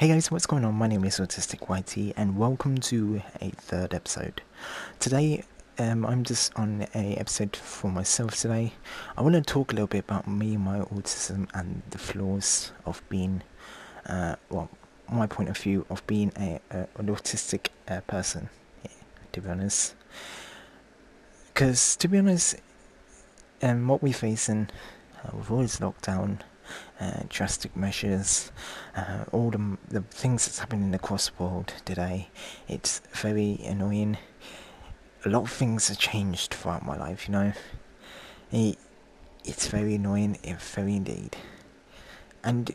Hey guys, what's going on? My name is Autistic YT and welcome to a third episode. Today, um, I'm just on a episode for myself today. I want to talk a little bit about me, my autism, and the flaws of being, uh, well, my point of view of being a, a an autistic uh, person. Yeah, to be honest, because to be honest, um, what we're facing uh, with all this lockdown uh, drastic measures, uh, all the, the things that's happening across the world today. It's very annoying. A lot of things have changed throughout my life, you know. It, it's very annoying, it's very indeed. And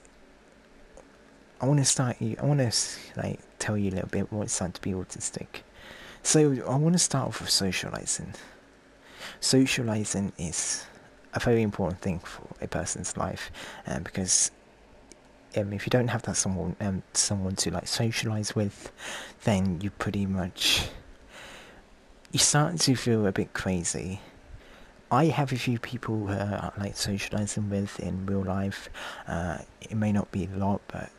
I want to start you, I want to like tell you a little bit what it's like to be autistic. So I want to start off with socializing. Socializing is a very important thing for a person's life, um, because um, if you don't have that someone um, someone to like socialize with, then you pretty much you start to feel a bit crazy. I have a few people uh, I like socializing with in real life. Uh, it may not be a lot, but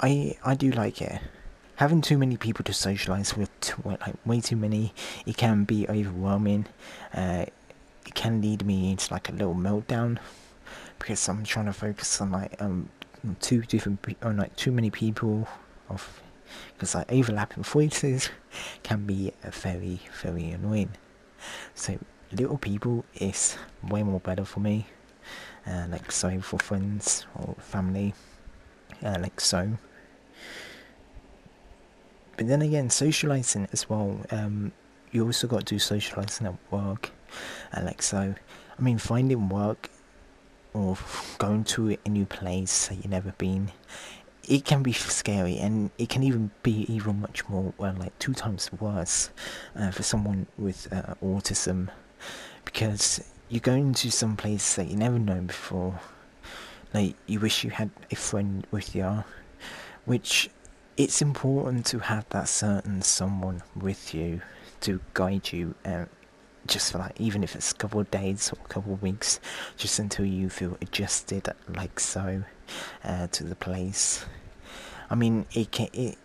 I I do like it. Having too many people to socialize with, like way too many, it can be overwhelming. Uh, it can lead me into like a little meltdown because I'm trying to focus on like um two different on like too many people of because like overlapping voices can be very very annoying. So little people is way more better for me. Uh, like so for friends or family, uh, like so. But then again, socializing as well. Um, you also got to do socializing at work and like so i mean finding work or going to a new place that you've never been it can be scary and it can even be even much more well like two times worse uh, for someone with uh, autism. Because you're going to some place that you never known before. Like you wish you had a friend with you which it's important to have that certain someone with you to guide you uh, just for like even if it's a couple of days or a couple of weeks just until you feel adjusted like so uh, to the place. I mean it can it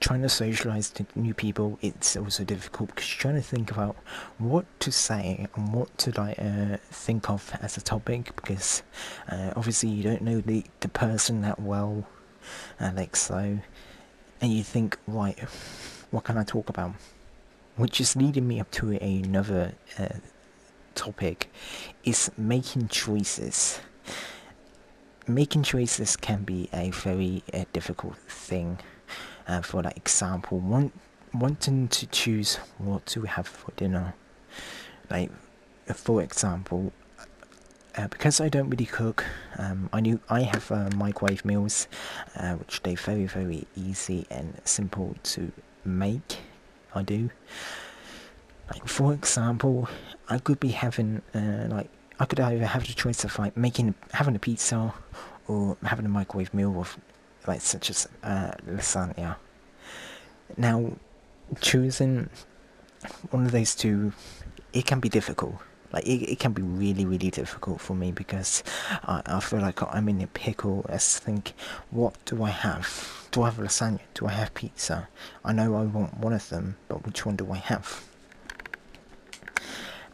trying to socialize to new people it's also difficult because you're trying to think about what to say and what to like uh, think of as a topic because uh, obviously you don't know the, the person that well uh, like so. And you think right what can i talk about which is leading me up to another uh, topic, is making choices. Making choices can be a very uh, difficult thing. Uh, for like example, want, wanting to choose what to have for dinner. Like, for example, uh, because I don't really cook, um, I knew I have uh, microwave meals, uh, which they're very very easy and simple to make. I do. Like for example, I could be having uh, like I could either have the choice of like making having a pizza or having a microwave meal with like such as uh, lasagna. Now, choosing one of those two, it can be difficult. Like it, it can be really really difficult for me because I, I feel like I'm in a pickle as think what do I have do I have lasagna? Do I have pizza? I know I want one of them, but which one do I have?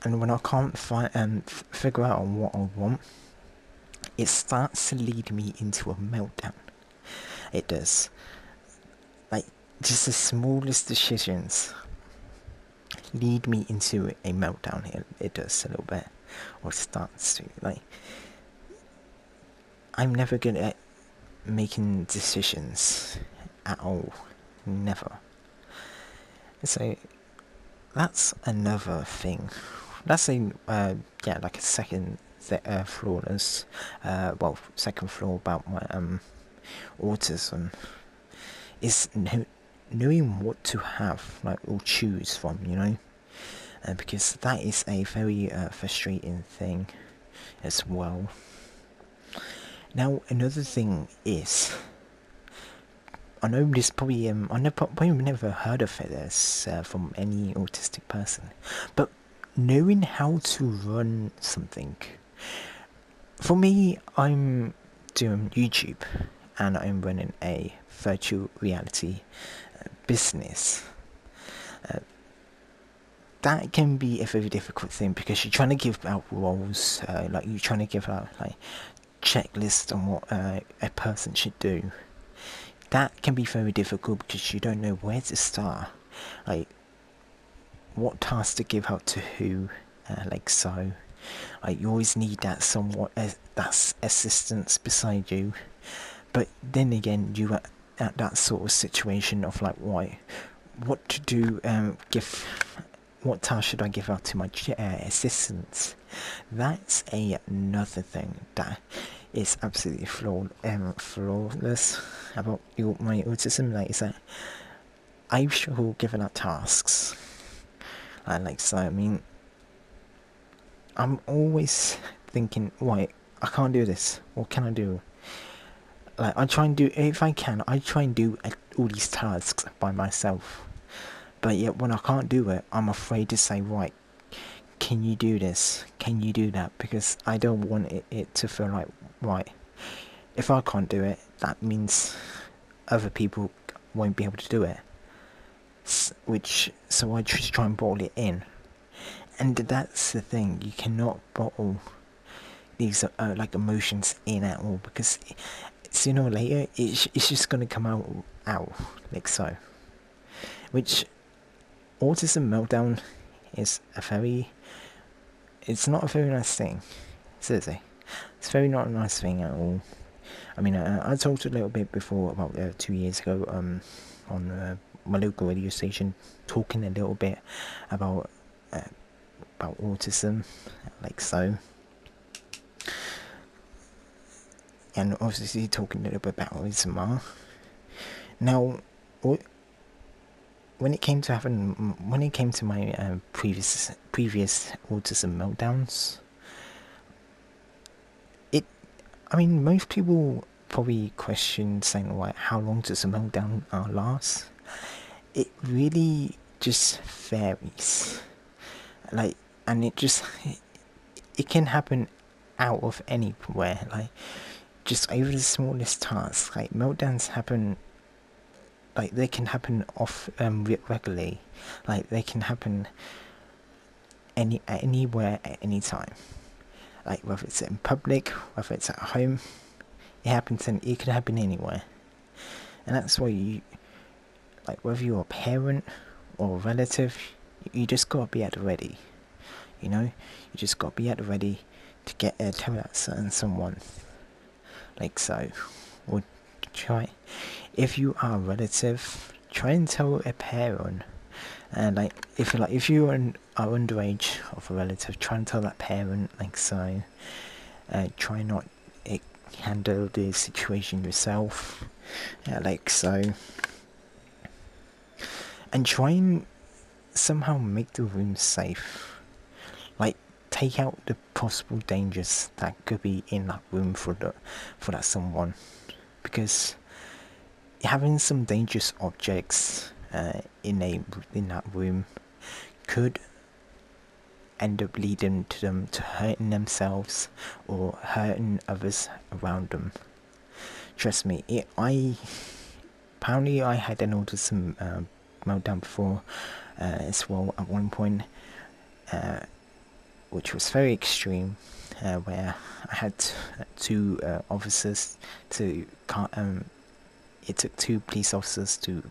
And when I can't find um, figure out what I want, it starts to lead me into a meltdown. It does. Like just the smallest decisions lead me into a meltdown. here. it does a little bit, or starts to like. I'm never good at making decisions at all. Never. So that's another thing. That's a uh, yeah, like a second uh. Uh, well, second flaw about my um autism is kn- knowing what to have, like or choose from. You know, uh, because that is a very uh, frustrating thing as well. Now, another thing is, I know this probably um, I never probably never heard of this uh, from any autistic person, but knowing how to run something. For me, I'm doing YouTube, and I'm running a virtual reality business. Uh, that can be a very difficult thing because you're trying to give out roles, uh, like you're trying to give out like checklists on what uh, a person should do. That can be very difficult because you don't know where to start, like what task to give out to who, uh, like so. Like you always need that somewhat uh, that assistance beside you, but then again you at that sort of situation of like why, what to do, um, give what task should I give out to my uh, assistants? That's a, another thing that is absolutely flawed, um, flawless about your, my autism. Like, is that I struggle giving out tasks. And like, so I mean, I'm always thinking, why I can't do this. What can I do? Like, I try and do if I can. I try and do all these tasks by myself but yet when I can't do it, I'm afraid to say, right, can you do this? Can you do that? Because I don't want it, it to feel like, right, if I can't do it, that means other people won't be able to do it. which, so I just try and bottle it in. And that's the thing, you cannot bottle these uh, like emotions in at all because sooner or later it's, it's just going to come out out like so. Which autism meltdown is a very it's not a very nice thing seriously. It's very not a nice thing at all. I mean uh, i talked a little bit before about uh, two years ago um on uh, my local radio station talking a little bit about uh, about autism like so and obviously talking a little bit about autism now when it came to having when it came to my uh, previous previous autism meltdowns it i mean most people probably question saying like how long does a meltdown uh, last? It really just varies. Like and it just it, it can happen out of anywhere. Like just over the smallest tasks like meltdowns happen like they can happen off um, regularly. Like they can happen any anywhere at any time. Like whether it's in public whether it's at home it happens and it can happen anywhere. And that's why you like whether you're a parent or a relative you just gotta be at the ready you know? You just gotta be at the ready to get a tell that certain someone like so or try if you are relative, try and tell a parent. And like if like if you are, are underage of a relative, try and tell that parent like so. Uh, try not it, handle the situation yourself, yeah, like so. And try and somehow make the room safe. Like take out the possible dangers that could be in that room for the for that someone, because having some dangerous objects uh, in a in that room could end up leading to them to hurting themselves or hurting others around them. Trust me, it, I apparently I had an autism uh, meltdown before uh, as well at one point, uh, which was very extreme, uh, where I had two uh, officers to um, it took two police officers to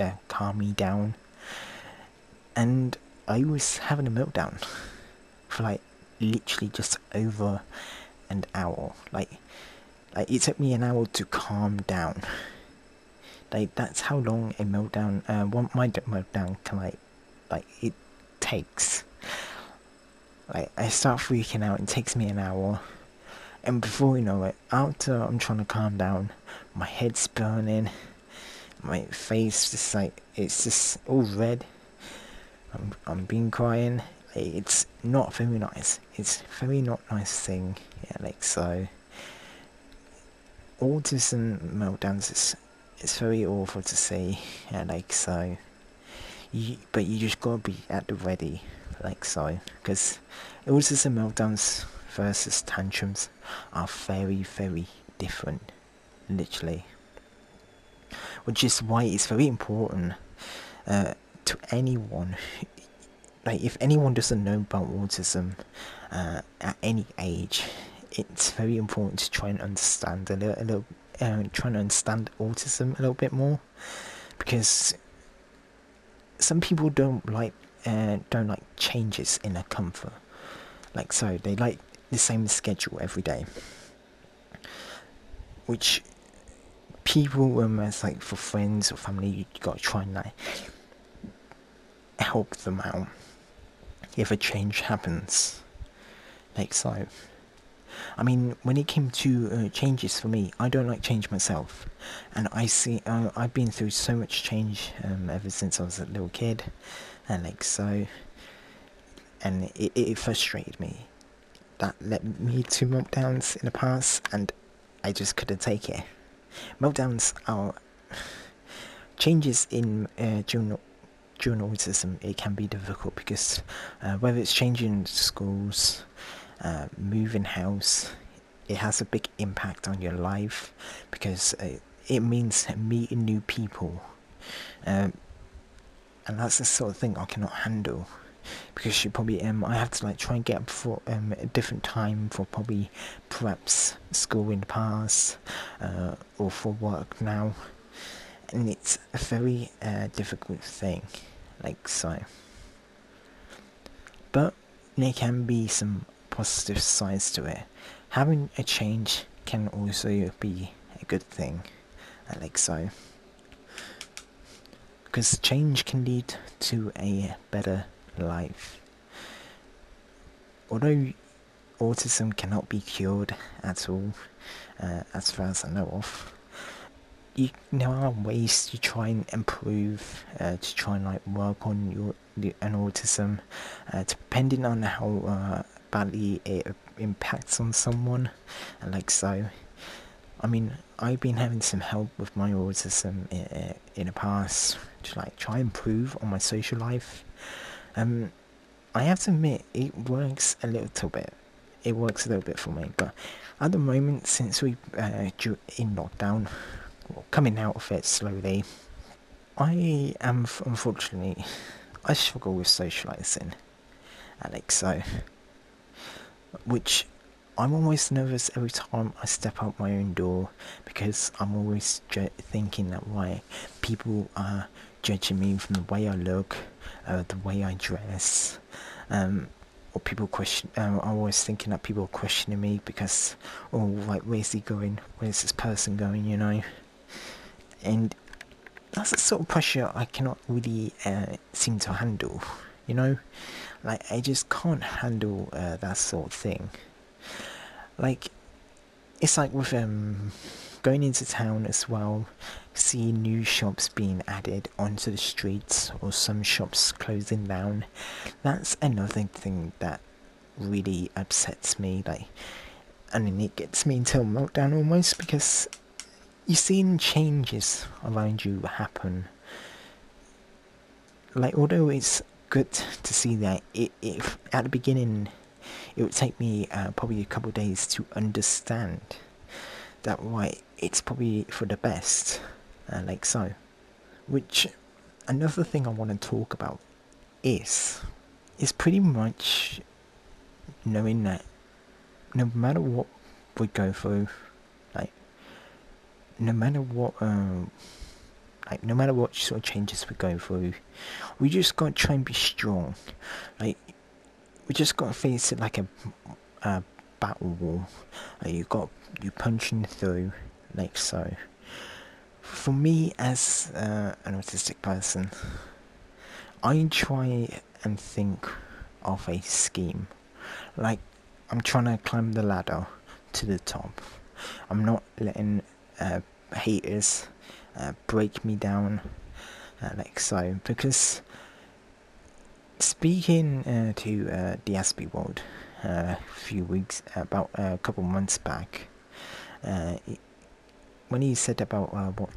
uh, calm me down. And I was having a meltdown for like literally just over an hour. Like, like it took me an hour to calm down. Like that's how long a meltdown, uh, one my meltdown can like, like it takes. Like I start freaking out. It takes me an hour and before you know it, after I'm trying to calm down, my head's burning, my face just like it's just all red. I'm I'm being crying. It's not very nice. It's very not nice thing. Yeah, like so. Autism meltdowns it's, it's very awful to see. Yeah, like so. You, but you just gotta be at the ready, like so, because autism meltdowns versus tantrums are very, very different. literally. Which is why it's very important uh, to anyone. Like, if anyone doesn't know about autism uh, at any age, it's very important to try and understand a little, a little uh, trying to understand autism a little bit more, because some people don't like uh, don't like changes in their comfort. Like so, they like the same schedule every day, which people um as like for friends or family you gotta try and like help them out if a change happens. Like so. I mean, when it came to uh, changes for me, I don't like change myself, and I see uh, I've been through so much change um, ever since I was a little kid, and like so, and it, it frustrated me. That led me to meltdowns in the past, and I just couldn't take it. Meltdowns are changes in uh, during autism. It can be difficult because uh, whether it's changing schools uh, moving house, it has a big impact on your life because uh, it means meeting new people. Um, and that's the sort of thing I cannot handle because you probably um I have to like try and get up for um a different time for probably perhaps school in the past uh, or for work now and it's a very uh, difficult thing like so but there can be some positive sides to it. Having a change can also be a good thing, I like so. Because change can lead to a better life. Although autism cannot be cured at all, uh, as far as I know of, you, there are ways to try and improve, uh, to try and like work on your an autism, uh, depending on how uh, badly it impacts on someone, and like so. I mean, I've been having some help with my autism in, in the past to like try and improve on my social life. Um, I have to admit, it works a little bit. It works a little bit for me, but at the moment, since we uh, in lockdown, well, coming out of it slowly, I am unfortunately I struggle with socializing, Alex. So which I'm always nervous every time I step out my own door because I'm always thinking that why people are judging me from the way I look, uh, the way I dress, um, or people question. Um, I'm always thinking that people are questioning me because, oh, like, where's he going? Where's this person going? You know, and that's the sort of pressure I cannot really uh, seem to handle. You know, like I just can't handle uh, that sort of thing. Like it's like with um going into town as well, seeing new shops being added onto the streets or some shops closing down. That's another thing that really upsets me. Like, I mean, it gets me into a meltdown almost because you're seeing changes around you happen. Like, although it's good to see that it, at the beginning it would take me uh, probably a couple of days to understand that why it's probably for the best uh, like so. Which another thing I want to talk about is is pretty much knowing that no matter what we go through like no matter what um, like no matter what sort of changes we go through, we just got to try and be strong. Like we just got to face it like a, a battle wall. Like you got you punching through like so. For me as uh, an autistic person, I try and think of a scheme. Like I'm trying to climb the ladder to the top. I'm not letting uh, haters uh, break me down uh, like so because speaking uh, to uh, the Aspie World uh, a few weeks about uh, a couple months back uh, when he said about what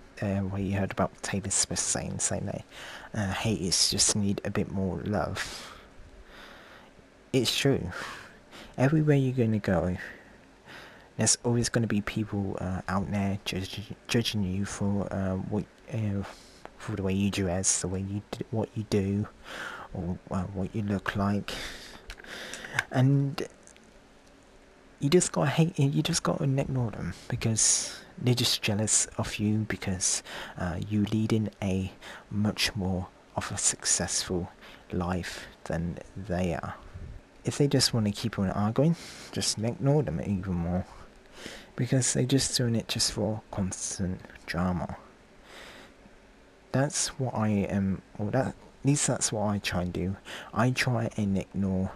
what he heard about Taylor Swift saying saying that haters just need a bit more love it's true. Everywhere you're to go there's always going to be people uh, out there judge, judging you for uh, what uh, for the way you dress, the way you do, what you do, or uh, what you look like, and you just gotta hate. You just gotta ignore them because they're just jealous of you because uh, you lead in a much more of a successful life than they are. If they just want to keep on arguing, just ignore them even more because they're just doing it just for constant drama. That's what I am, or that, at least that's what I try and do. I try and ignore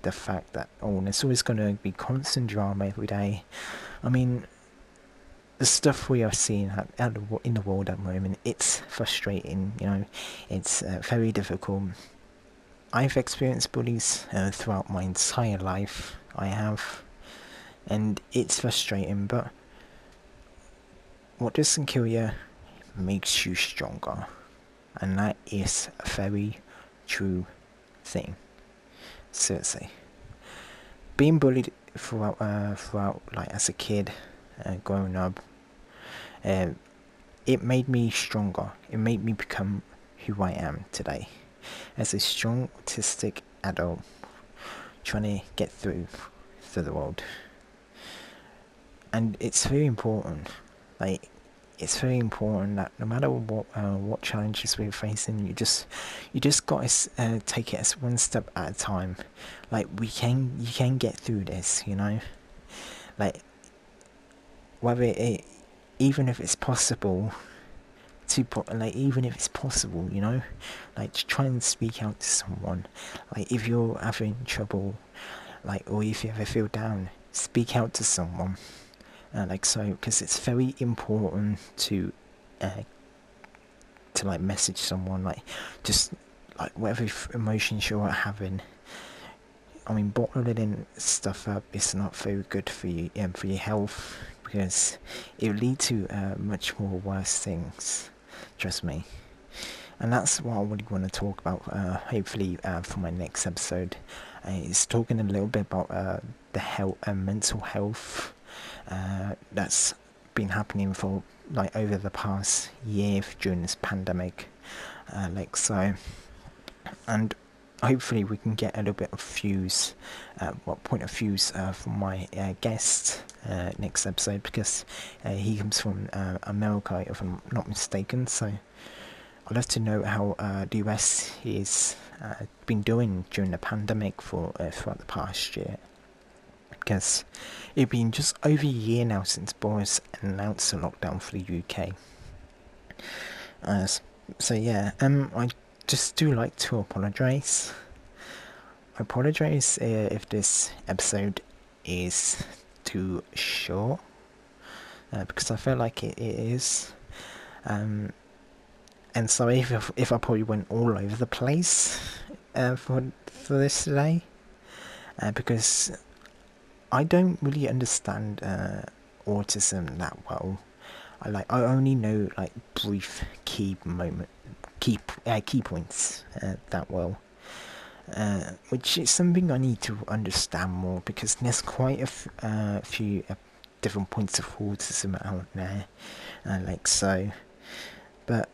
the fact that, oh, there's always going to be constant drama every day. I mean, the stuff we are seeing out in the world at the moment, it's frustrating, you know, it's uh, very difficult. I've experienced bullies uh, throughout my entire life, I have, and it's frustrating, but what doesn't kill you makes you stronger, and that is a very true thing. Seriously. Being bullied throughout, uh, throughout like as a kid, uh, growing up, uh, it made me stronger. It made me become who I am today. As a strong autistic adult trying to get through through the world. And it's very important. Like it's very important that no matter what uh, what challenges we're facing, you just you just got to uh, take it as one step at a time. Like we can you can get through this, you know. Like whether it even if it's possible to put like even if it's possible you know like to try and speak out to someone like if you're having trouble like or if you ever feel down speak out to someone uh, like so because it's very important to uh, to like message someone like just like whatever emotions you're having I mean bottling in stuff up is not very good for you um, for your health because it will lead to uh, much more worse things. Trust me. And that's what I really want to talk about. Uh, hopefully, uh, for my next episode, uh, is talking a little bit about uh, the health and mental health uh, that's been happening for like over the past year during this pandemic. like so, and hopefully we can get a little bit of views, uh, what point of views uh, from my uh, guest uh, next episode because uh, he comes from uh, America, if I'm not mistaken. So I'd love to know how the US has been doing during the pandemic for throughout the past year. Because it's been just over a year now since Boris announced the lockdown for the UK. so yeah, um, I just do like to apologize. I apologize uh, if this episode is too short, uh, because I feel like it, it is. Um, and sorry if, if I probably went all over the place uh, for for this today, uh, because I don't really understand uh, autism that well. I like I only know like brief key moment key uh, key points uh, that well. Uh, which is something I need to understand more because there's quite a uh, few uh, different points of autism out there, uh, like so. But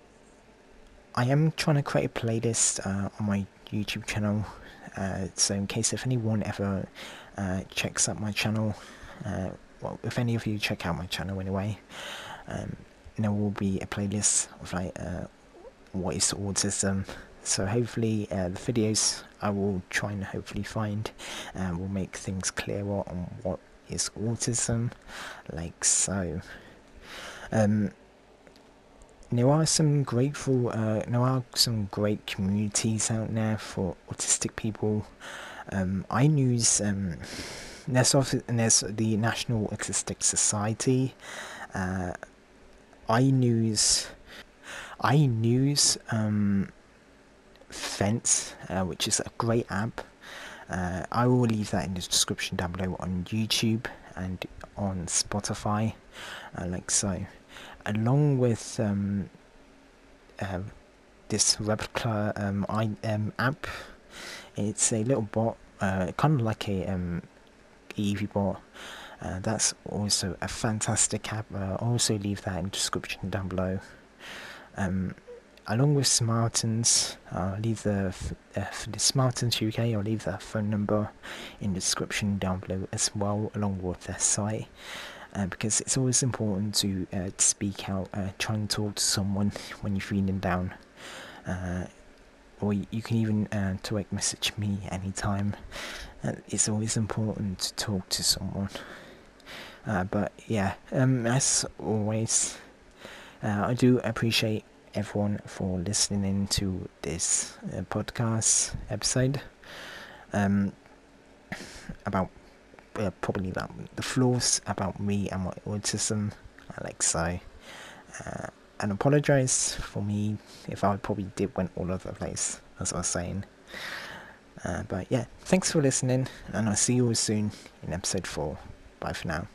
I am trying to create a playlist on my YouTube channel, so in case if anyone ever checks out my channel, well, if any of you check out my channel anyway, um, there will be a playlist of like what is autism. So hopefully uh, the videos I will try and hopefully find uh, will make things clearer on what is autism like so. Um, there are some grateful uh, there are some great communities out there for autistic people um, iNews um, there's, there's the National Autistic Society uh, iNews iNews um, Fence, uh, which is a great app. Uh, I will leave that in the description down below on YouTube and on Spotify, uh, like so. Along with um, uh, this Replika um, I, um, app, it's a little bot, uh, kind of like a um, Eevee bot, Uh, that's also a fantastic app. Uh, also leave that in the description down below. Um, along with Samaritans, I'll leave the uh, for the Samaritans UK. I'll leave their phone number in the description down below as well, along with their site. Uh, because it's always important to, uh, to speak out, uh, try and talk to someone when you're feeling down. Or you can even uh, direct message me anytime. Uh, it's always important to talk to someone. Uh, but yeah, um, as always, uh, I do appreciate everyone for listening to this uh, podcast episode um, about uh, probably about the flaws about me and my autism, like so. And apologize for me if I probably did went all over the place, as I was saying. Uh, but yeah, thanks for listening, and I'll see you all soon in episode 4. Bye for now.